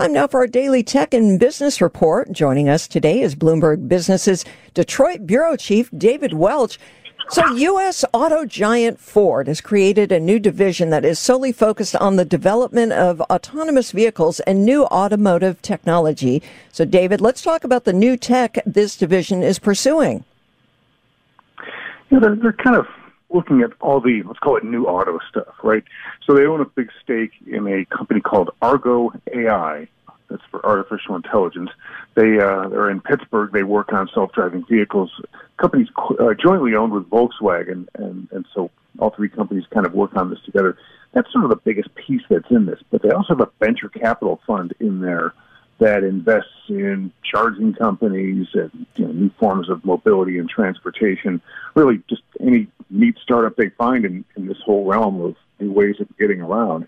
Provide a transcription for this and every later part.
Time now for our daily tech and business report. Joining us today is Bloomberg Business's Detroit Bureau Chief David Welch. So, U.S. auto giant Ford has created a new division that is solely focused on the development of autonomous vehicles and new automotive technology. So, David, let's talk about the new tech this division is pursuing. Yeah, they're, they're kind of looking at all the, let's call it new auto stuff, right? So, they own a big stake in a company called Argo AI, that's for artificial intelligence. They uh, are in Pittsburgh. They work on self-driving vehicles. Companies uh, jointly owned with Volkswagen, and and so all three companies kind of work on this together. That's sort of the biggest piece that's in this. But they also have a venture capital fund in there that invests in charging companies and you know, new forms of mobility and transportation. Really, just any neat startup they find in, in this whole realm of new ways of getting around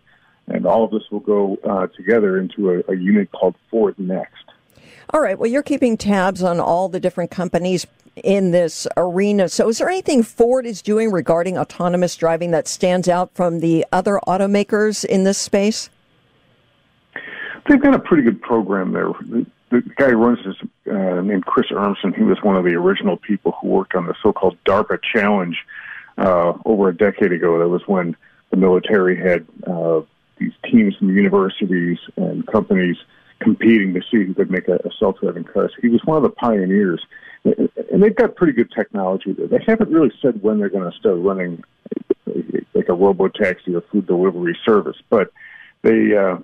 and all of this will go uh, together into a, a unit called Ford Next. All right. Well, you're keeping tabs on all the different companies in this arena. So, is there anything Ford is doing regarding autonomous driving that stands out from the other automakers in this space? They've got a pretty good program there. The, the guy who runs this, uh, named Chris Urmson, he was one of the original people who worked on the so-called DARPA challenge uh, over a decade ago. That was when the military had uh, teams from universities and companies competing to see who could make a, a self-driving car. So he was one of the pioneers, and they've got pretty good technology. There. They haven't really said when they're going to start running like a robo taxi or food delivery service, but they uh,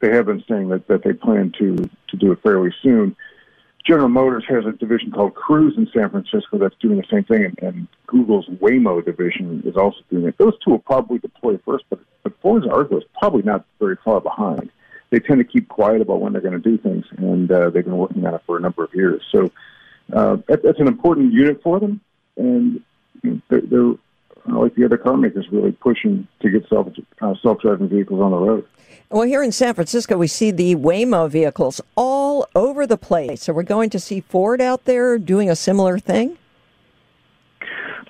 they have been saying that, that they plan to to do it fairly soon. General Motors has a division called Cruise in San Francisco that's doing the same thing, and, and Google's Waymo division is also doing it. Those two will probably deploy first, but, but Ford's Argo is probably not very far behind. They tend to keep quiet about when they're going to do things, and uh, they've been working on it for a number of years. So uh, that, that's an important unit for them, and they're, they're like the other car makers, really pushing to get self uh, self driving vehicles on the road. Well, here in San Francisco, we see the Waymo vehicles all over the place. So we're going to see Ford out there doing a similar thing?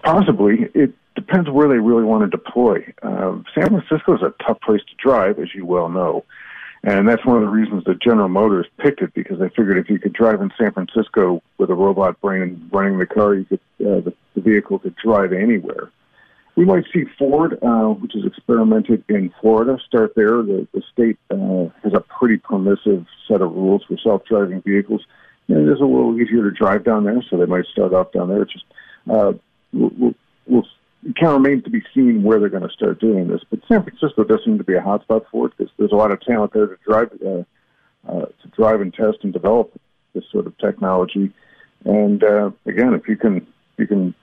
Possibly. It depends where they really want to deploy. Uh, San Francisco is a tough place to drive, as you well know. And that's one of the reasons that General Motors picked it because they figured if you could drive in San Francisco with a robot brain running the car, you could uh, the, the vehicle could drive anywhere. We might see Ford, uh, which is experimented in Florida, start there. The, the state uh, has a pretty permissive set of rules for self-driving vehicles. And it is a little easier to drive down there, so they might start off down there. It's just uh, we'll, we'll, it kind of remains to be seen where they're going to start doing this. But San Francisco does seem to be a hotspot for it because there's a lot of talent there to drive uh, uh, to drive and test and develop this sort of technology. And uh, again, if you can you can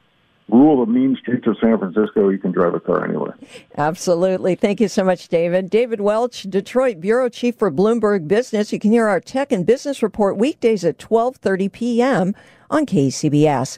rule the mean streets of San Francisco, you can drive a car anywhere. Absolutely. Thank you so much, David. David Welch, Detroit Bureau Chief for Bloomberg Business. You can hear our Tech and Business Report weekdays at 12:30 p.m. on KCBS.